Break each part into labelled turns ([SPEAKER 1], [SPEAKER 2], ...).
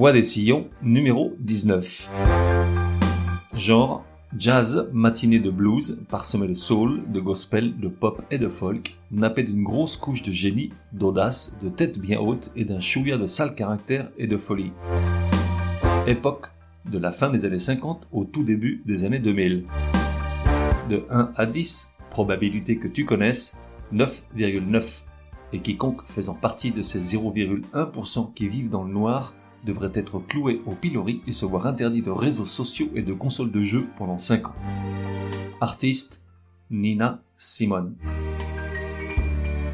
[SPEAKER 1] Voix des sillons, numéro 19. Genre, jazz, matinée de blues, parsemé de soul, de gospel, de pop et de folk, nappé d'une grosse couche de génie, d'audace, de tête bien haute et d'un chouïa de sale caractère et de folie. Époque de la fin des années 50 au tout début des années 2000. De 1 à 10, probabilité que tu connaisses, 9,9. Et quiconque faisant partie de ces 0,1% qui vivent dans le noir devrait être cloué au pilori et se voir interdit de réseaux sociaux et de consoles de jeux pendant 5 ans. Artiste Nina Simone.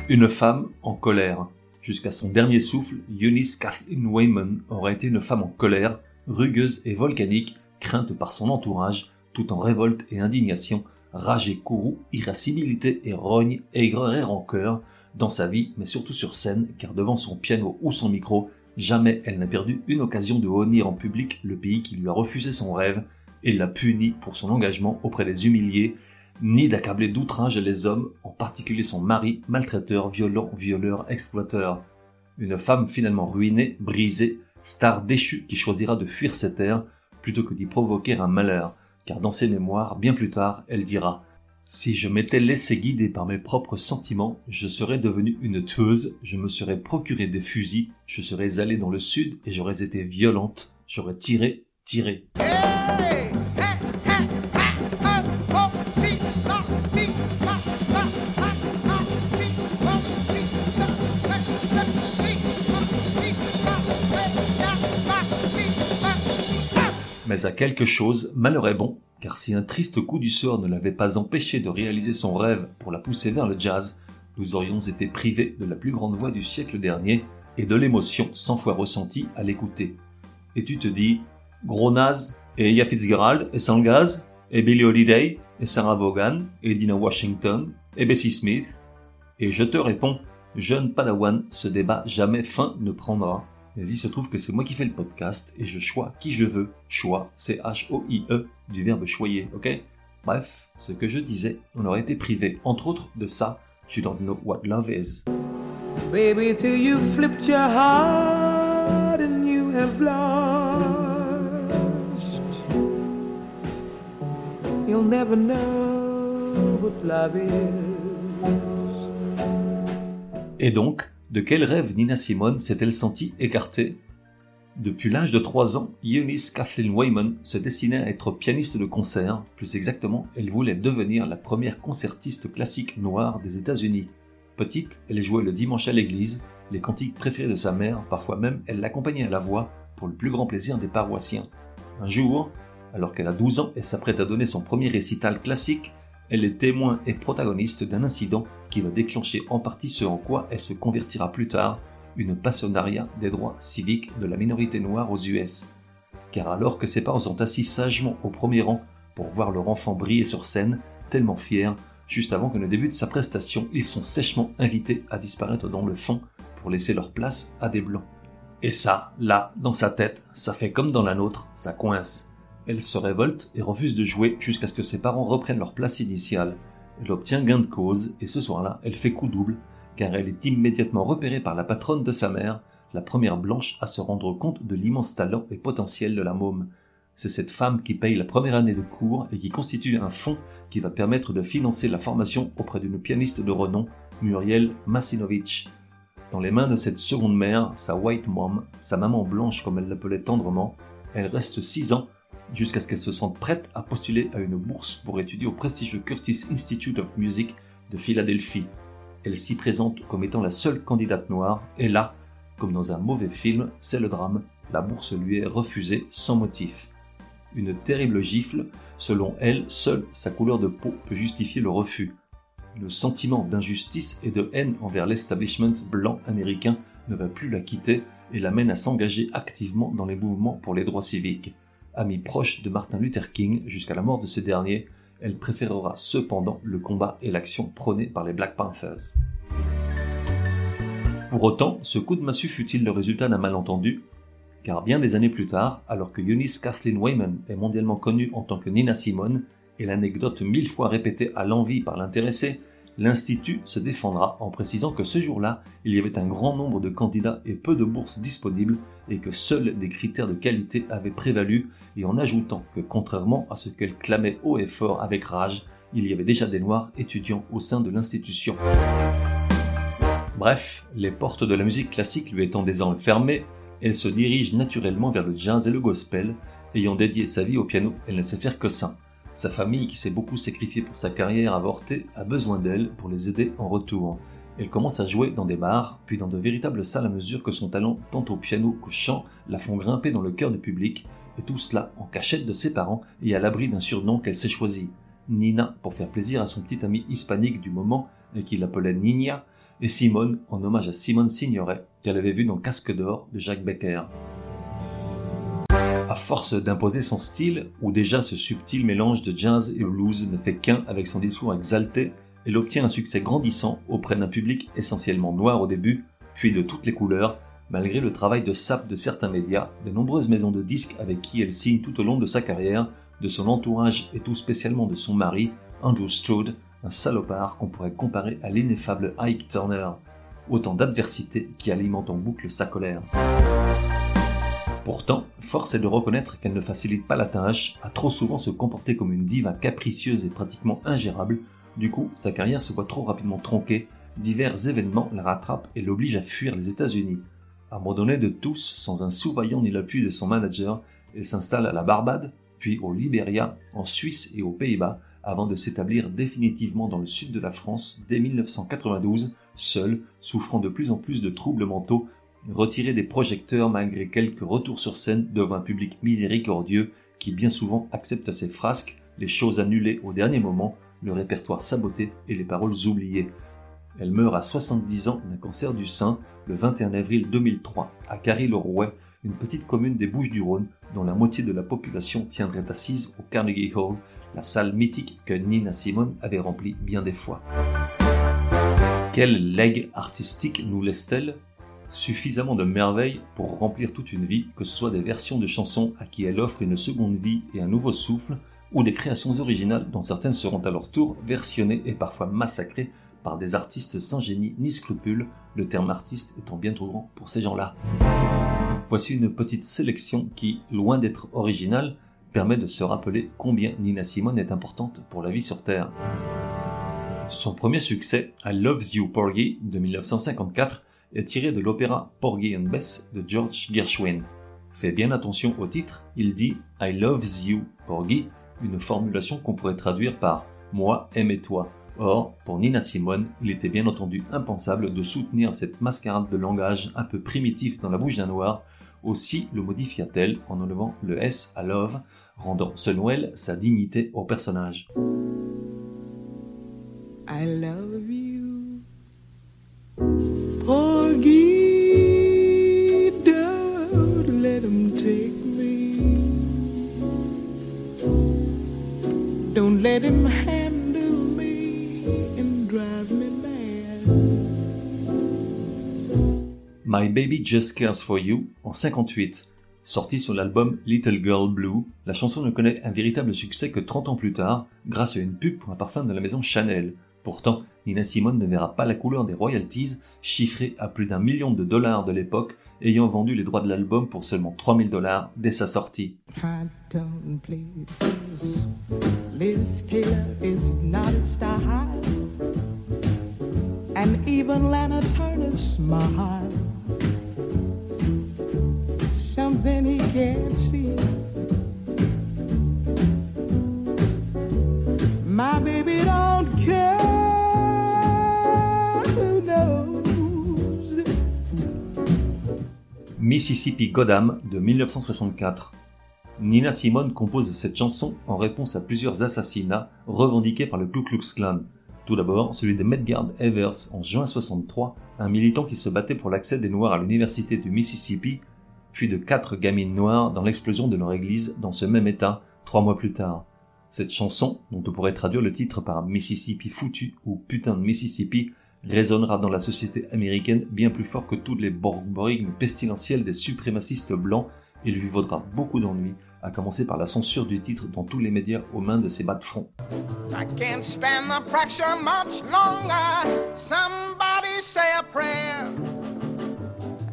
[SPEAKER 1] Une femme en colère. Jusqu'à son dernier souffle, Eunice Kathleen Wayman aurait été une femme en colère, rugueuse et volcanique, crainte par son entourage, tout en révolte et indignation, rage et courroux, irascibilité et rogne, aigreur et rancœur, dans sa vie, mais surtout sur scène, car devant son piano ou son micro, jamais elle n'a perdu une occasion de honnir en public le pays qui lui a refusé son rêve, et l'a puni pour son engagement auprès des humiliés, ni d'accabler d'outrage les hommes, en particulier son mari, maltraiteur, violent, violeur, exploiteur. Une femme finalement ruinée, brisée, star déchue qui choisira de fuir cette terre plutôt que d'y provoquer un malheur, car dans ses mémoires, bien plus tard, elle dira si je m'étais laissé guider par mes propres sentiments, je serais devenue une tueuse, je me serais procuré des fusils, je serais allée dans le sud et j'aurais été violente, j'aurais tiré, tiré. Mais à quelque chose, malheur est bon, car si un triste coup du sort ne l'avait pas empêché de réaliser son rêve pour la pousser vers le jazz, nous aurions été privés de la plus grande voix du siècle dernier et de l'émotion cent fois ressentie à l'écouter. Et tu te dis, gros naze, et Ella Fitzgerald, et Sangaz, et Billie Holiday, et Sarah Vaughan, et Dina Washington, et Bessie Smith, et je te réponds, jeune padawan, ce débat jamais fin ne prendra. Mais il se trouve que c'est moi qui fais le podcast et je choisis qui je veux. Choix, c'est H-O-I-E du verbe choyer, ok? Bref, ce que je disais, on aurait été privé, entre autres, de ça. You don't know what love is. Baby, till you flipped your heart and you have lost. You'll never know what love is. Et donc, de quel rêve Nina Simone s'est-elle sentie écartée? Depuis l'âge de 3 ans, Eunice Kathleen Wayman se destinait à être pianiste de concert, plus exactement, elle voulait devenir la première concertiste classique noire des États-Unis. Petite, elle jouait le dimanche à l'église, les cantiques préférés de sa mère, parfois même elle l'accompagnait à la voix pour le plus grand plaisir des paroissiens. Un jour, alors qu'elle a 12 ans et s'apprête à donner son premier récital classique, elle est témoin et protagoniste d'un incident qui va déclencher en partie ce en quoi elle se convertira plus tard, une passionnariat des droits civiques de la minorité noire aux US. Car alors que ses parents sont assis sagement au premier rang pour voir leur enfant briller sur scène, tellement fiers, juste avant que ne débute sa prestation, ils sont sèchement invités à disparaître dans le fond pour laisser leur place à des blancs. Et ça, là, dans sa tête, ça fait comme dans la nôtre, ça coince. Elle se révolte et refuse de jouer jusqu'à ce que ses parents reprennent leur place initiale. Elle obtient gain de cause et ce soir-là, elle fait coup double car elle est immédiatement repérée par la patronne de sa mère, la première blanche à se rendre compte de l'immense talent et potentiel de la môme. C'est cette femme qui paye la première année de cours et qui constitue un fonds qui va permettre de financer la formation auprès d'une pianiste de renom, Muriel Masinovich. Dans les mains de cette seconde mère, sa white mom, sa maman blanche comme elle l'appelait tendrement, elle reste six ans jusqu'à ce qu'elle se sente prête à postuler à une bourse pour étudier au prestigieux Curtis Institute of Music de Philadelphie. Elle s'y présente comme étant la seule candidate noire, et là, comme dans un mauvais film, c'est le drame, la bourse lui est refusée sans motif. Une terrible gifle, selon elle, seule sa couleur de peau peut justifier le refus. le sentiment d'injustice et de haine envers l'establishment blanc américain ne va plus la quitter et l'amène à s'engager activement dans les mouvements pour les droits civiques. Amie proche de Martin Luther King jusqu'à la mort de ce dernier, elle préférera cependant le combat et l'action prônés par les Black Panthers. Pour autant, ce coup de massue fut-il le résultat d'un malentendu? Car bien des années plus tard, alors que Eunice Kathleen Wayman est mondialement connue en tant que Nina Simone, et l'anecdote mille fois répétée à l'envie par l'intéressé, l'Institut se défendra en précisant que ce jour-là, il y avait un grand nombre de candidats et peu de bourses disponibles et que seuls des critères de qualité avaient prévalu et en ajoutant que contrairement à ce qu'elle clamait haut et fort avec rage, il y avait déjà des noirs étudiants au sein de l'institution. Bref, les portes de la musique classique lui étant désormais fermées, elle se dirige naturellement vers le jazz et le gospel, ayant dédié sa vie au piano, elle ne sait faire que ça. Sa famille, qui s'est beaucoup sacrifiée pour sa carrière avortée, a besoin d'elle pour les aider en retour. Elle commence à jouer dans des bars, puis dans de véritables salles à mesure que son talent, tant au piano qu'au chant, la font grimper dans le cœur du public, et tout cela en cachette de ses parents et à l'abri d'un surnom qu'elle s'est choisi. Nina, pour faire plaisir à son petit ami hispanique du moment, et qu'il appelait Nina, et Simone, en hommage à Simone Signoret, qu'elle avait vu dans Casque d'or de Jacques Becker. Force d'imposer son style, où déjà ce subtil mélange de jazz et blues ne fait qu'un avec son discours exalté, elle obtient un succès grandissant auprès d'un public essentiellement noir au début, puis de toutes les couleurs, malgré le travail de sape de certains médias, de nombreuses maisons de disques avec qui elle signe tout au long de sa carrière, de son entourage et tout spécialement de son mari, Andrew Strode, un salopard qu'on pourrait comparer à l'ineffable Ike Turner. Autant d'adversités qui alimentent en boucle sa colère. Pourtant, force est de reconnaître qu'elle ne facilite pas la tâche, à trop souvent se comporter comme une diva capricieuse et pratiquement ingérable. Du coup, sa carrière se voit trop rapidement tronquée, divers événements la rattrapent et l'obligent à fuir les États-Unis. Abandonnée de tous, sans un sous-vaillant ni l'appui de son manager, elle s'installe à la Barbade, puis au Liberia, en Suisse et aux Pays-Bas, avant de s'établir définitivement dans le sud de la France dès 1992, seule, souffrant de plus en plus de troubles mentaux retiré des projecteurs malgré quelques retours sur scène devant un public miséricordieux qui bien souvent accepte ses frasques, les choses annulées au dernier moment, le répertoire saboté et les paroles oubliées. Elle meurt à 70 ans d'un cancer du sein le 21 avril 2003 à Carry-le-Rouet, une petite commune des Bouches-du-Rhône dont la moitié de la population tiendrait assise au Carnegie Hall, la salle mythique que Nina Simone avait remplie bien des fois. Quel legs artistique nous laisse-t-elle? Suffisamment de merveilles pour remplir toute une vie, que ce soit des versions de chansons à qui elle offre une seconde vie et un nouveau souffle, ou des créations originales dont certaines seront à leur tour versionnées et parfois massacrées par des artistes sans génie ni scrupules, le terme artiste étant bien trop grand pour ces gens-là. Voici une petite sélection qui, loin d'être originale, permet de se rappeler combien Nina Simone est importante pour la vie sur Terre. Son premier succès, I Loves You Porgy, de 1954, est tiré de l'opéra Porgy and Bess de George Gershwin. Fais bien attention au titre, il dit I loves you, Porgy, une formulation qu'on pourrait traduire par Moi aime toi. Or, pour Nina Simone, il était bien entendu impensable de soutenir cette mascarade de langage un peu primitif dans la bouche d'un noir, aussi le modifia-t-elle en enlevant le S à love, rendant ce Noël sa dignité au personnage. I love you. My Baby Just Cares for You en 58. Sortie sur l'album Little Girl Blue, la chanson ne connaît un véritable succès que 30 ans plus tard, grâce à une pub pour un parfum de la maison Chanel. Pourtant, Nina Simone ne verra pas la couleur des royalties, chiffrées à plus d'un million de dollars de l'époque, ayant vendu les droits de l'album pour seulement 3000 dollars dès sa sortie. Mississippi Goddam de 1964. Nina Simone compose cette chanson en réponse à plusieurs assassinats revendiqués par le Ku Klux Klan. Tout d'abord, celui de Medgard Evers en juin 63, un militant qui se battait pour l'accès des Noirs à l'université du Mississippi, puis de quatre gamines noires dans l'explosion de leur église dans ce même état, trois mois plus tard. Cette chanson, dont on pourrait traduire le titre par Mississippi foutu ou Putain de Mississippi, résonnera dans la société américaine bien plus fort que toutes les borborigmes pestilentielles des suprémacistes blancs et lui vaudra beaucoup d'ennuis, à commencer par la censure du titre dans tous les médias aux mains de ses bas de front.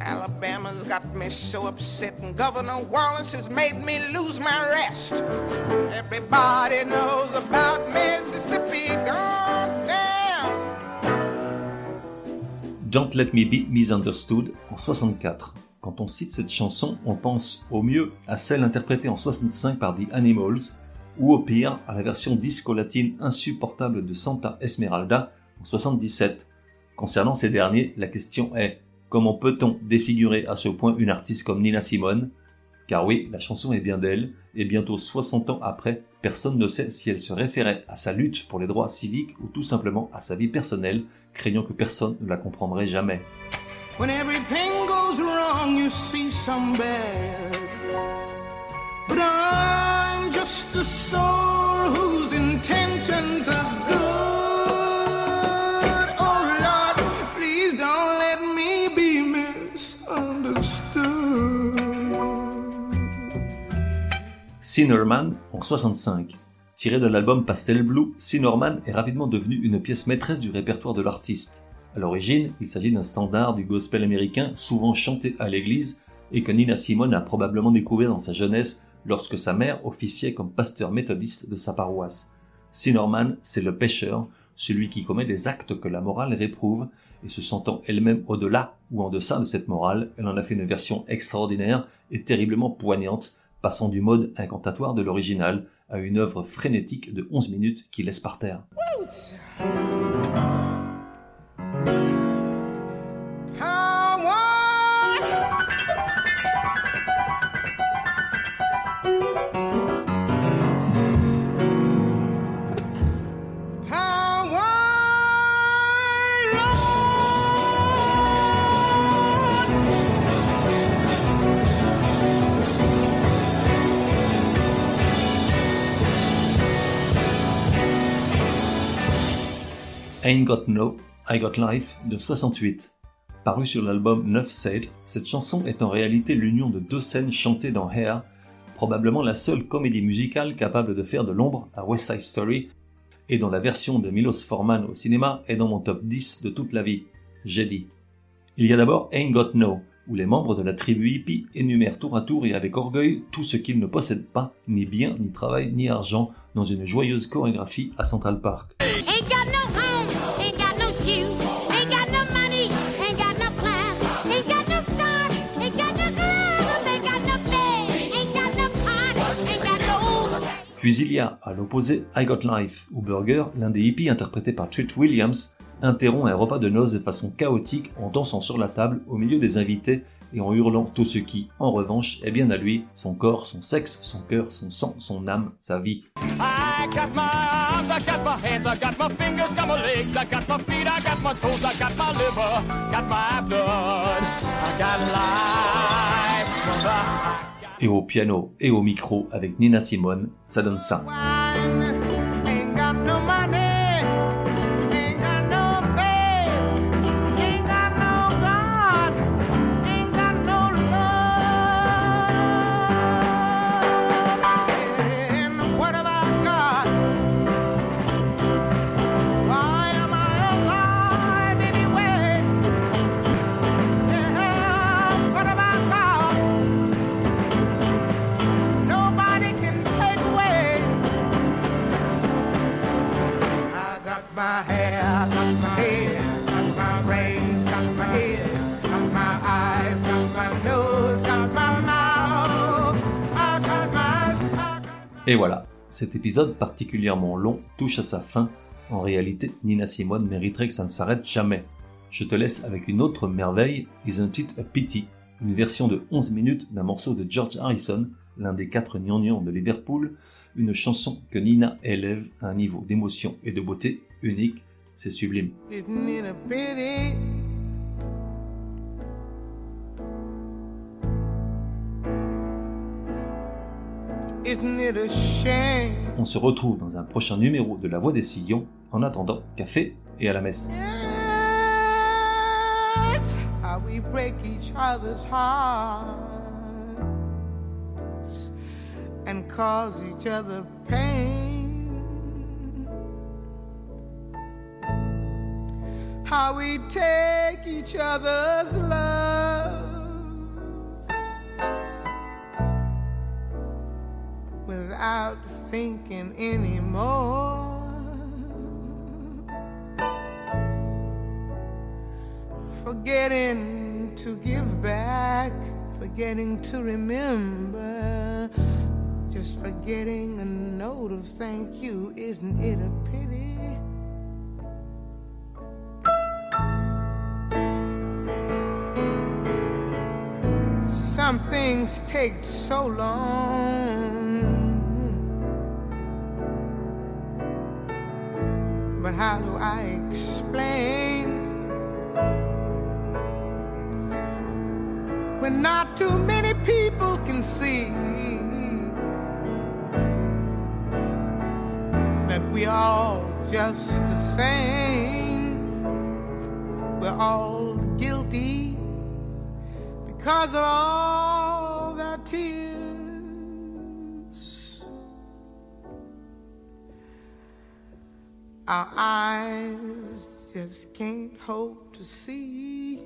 [SPEAKER 1] Alabama's got me so upset, and Governor Wallace has made me lose my rest. Everybody knows about Mississippi Don't Let Me Be Misunderstood en 64. Quand on cite cette chanson, on pense au mieux à celle interprétée en 65 par The Animals, ou au pire à la version disco-latine insupportable de Santa Esmeralda en 77. Concernant ces derniers, la question est Comment peut-on défigurer à ce point une artiste comme Nina Simone? Car oui, la chanson est bien d'elle, et bientôt 60 ans après, personne ne sait si elle se référait à sa lutte pour les droits civiques ou tout simplement à sa vie personnelle, craignant que personne ne la comprendrait jamais. Sinnerman en 65. Tiré de l'album Pastel Blue, Sinnerman est rapidement devenu une pièce maîtresse du répertoire de l'artiste. À l'origine, il s'agit d'un standard du gospel américain souvent chanté à l'église et que Nina Simone a probablement découvert dans sa jeunesse lorsque sa mère officiait comme pasteur méthodiste de sa paroisse. Sinnerman, c'est le pécheur, celui qui commet des actes que la morale réprouve, et se sentant elle-même au-delà ou en deçà de cette morale, elle en a fait une version extraordinaire et terriblement poignante, passant du mode incantatoire de l'original à une œuvre frénétique de 11 minutes qui laisse par terre. Ain't Got No, I Got Life de 68. Paru sur l'album 9 Said, cette chanson est en réalité l'union de deux scènes chantées dans Hair, probablement la seule comédie musicale capable de faire de l'ombre à West Side Story, et dont la version de Milos Forman au cinéma est dans mon top 10 de toute la vie. J'ai dit. Il y a d'abord Ain't Got No, où les membres de la tribu hippie énumèrent tour à tour et avec orgueil tout ce qu'ils ne possèdent pas, ni bien, ni travail, ni argent, dans une joyeuse chorégraphie à Central Park. Puis il y a, à l'opposé, I Got Life, où Burger, l'un des hippies interprété par Treat Williams, interrompt un repas de noces de façon chaotique en dansant sur la table au milieu des invités et en hurlant tout ce qui, en revanche, est bien à lui, son corps, son sexe, son cœur, son sang, son âme, sa vie. Et au piano et au micro avec Nina Simone, ça donne ça. Et voilà, cet épisode particulièrement long touche à sa fin. En réalité, Nina Simone mériterait que ça ne s'arrête jamais. Je te laisse avec une autre merveille, Isn't It a Pity, une version de 11 minutes d'un morceau de George Harrison, l'un des quatre gnangnans de Liverpool, une chanson que Nina élève à un niveau d'émotion et de beauté unique, C'est sublime. On se retrouve dans un prochain numéro de La Voix des Sillons. En attendant, café et à la messe.
[SPEAKER 2] Yes, how we break each other's hearts and cause each other pain. How we take each other's love without thinking anymore. Forgetting to give back, forgetting to remember, just forgetting a note of thank you. Isn't it a pity? Things take so long. But how do I explain when not too many people can see that we all just the same? We're all because of all their tears. Our eyes just can't hope to see.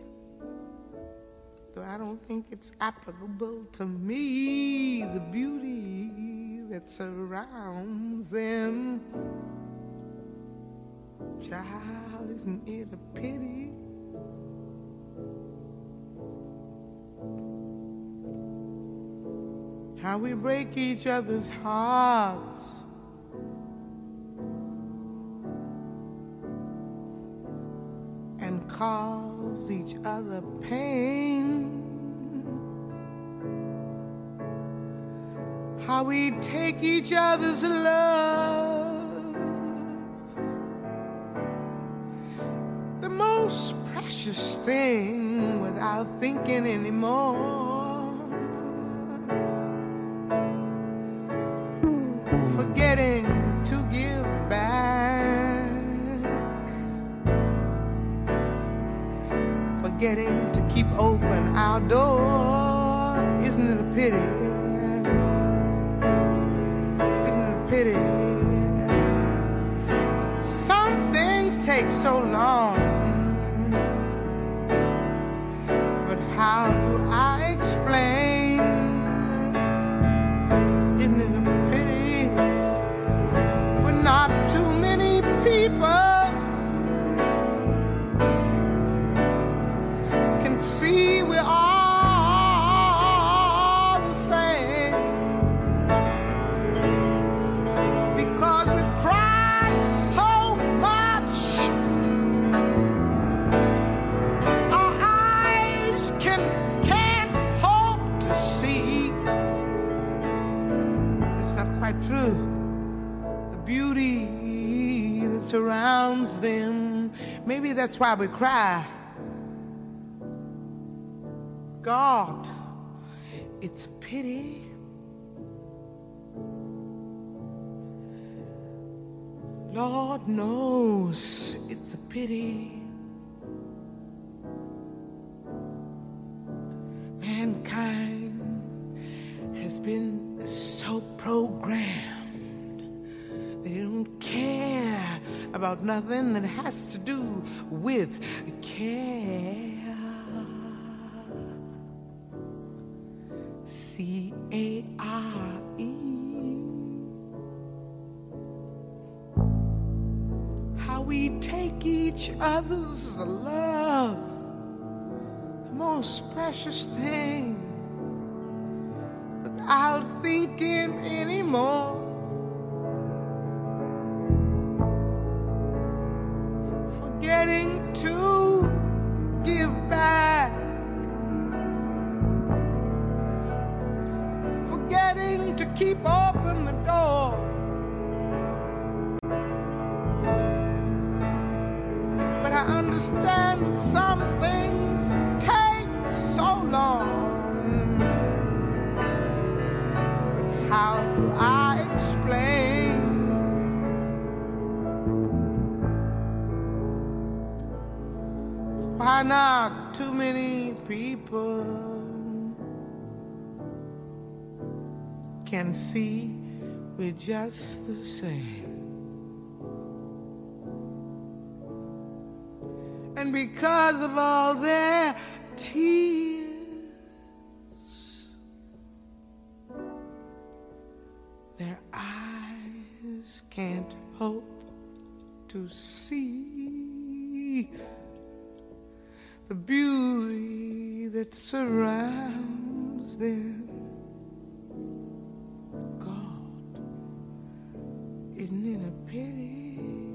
[SPEAKER 2] Though I don't think it's applicable to me, the beauty that surrounds them. Child, isn't it a pity? How we break each other's hearts. And cause each other pain. How we take each other's love. The most precious thing without thinking anymore. Forgetting to keep open our door. Isn't it a pity? Maybe that's why we cry. God, it's a pity. Lord knows it's a pity. Mankind has been so programmed they don't care about nothing that has to do with care. C A R E. How we take each other's love, the most precious thing, without thinking anymore. Do I explain? Why not too many people can see we're just the same? And because of all their tears, hope to see the beauty that surrounds them. God, isn't it a pity?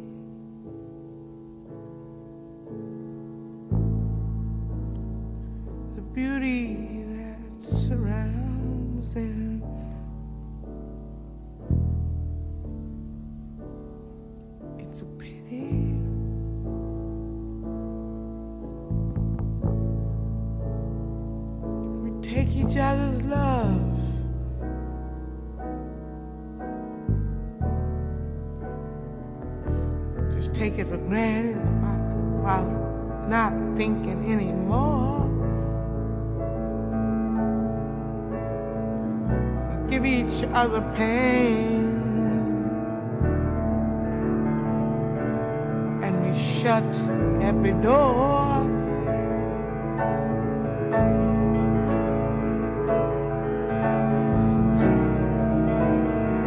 [SPEAKER 2] Other pain. And we shut every door.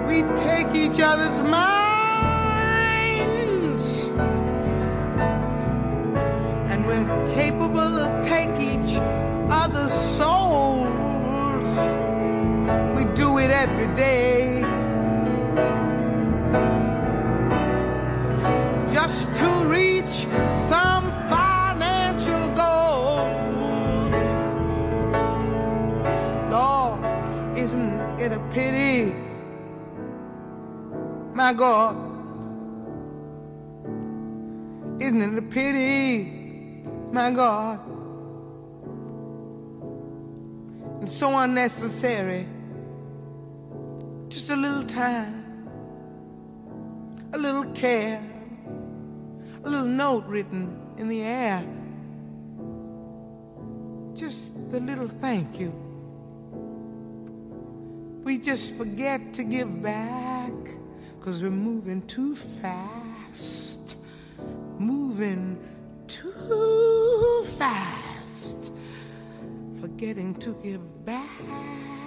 [SPEAKER 2] We take each other's minds, day. Just to reach some financial goal. Lord, isn't it a pity? My God, isn't it a pity? My God, and so unnecessary. Just a little time, a little care, a little note written in the air. Just a little thank you. We just forget to give back because we're moving too fast. Moving too fast. Forgetting to give back.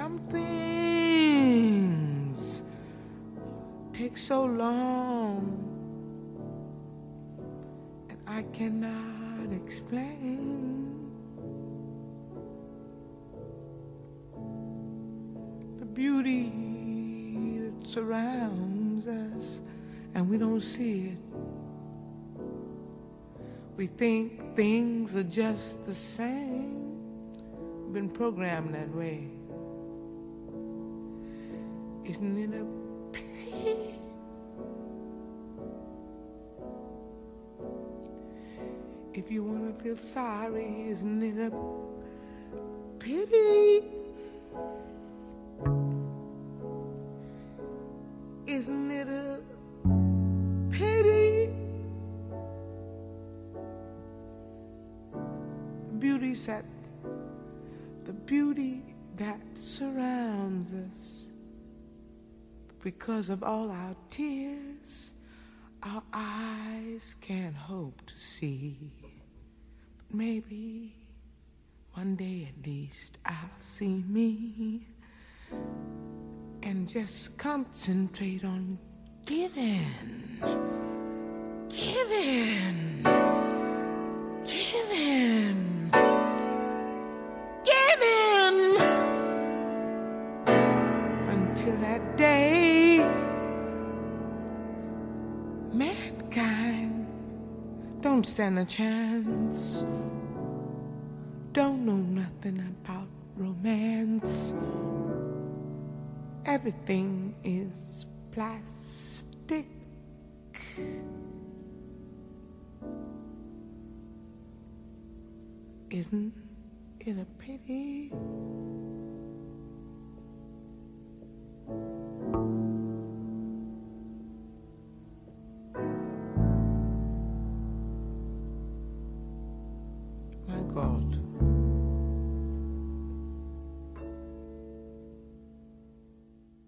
[SPEAKER 2] Some things take so long, and I cannot explain. the beauty that surrounds us and we don't see it. We think things are just the same. We've been programmed that way. Isn't it a pity? If you want to feel sorry, isn't it a pity? Isn't it a pity? The beauty that the beauty that surrounds us because of all our tears our eyes can't hope to see. But maybe one day at least I'll see me and just concentrate on giving, giving, giving, don't stand a chance. Don't know nothing about romance. Everything is plastic. Isn't it a pity?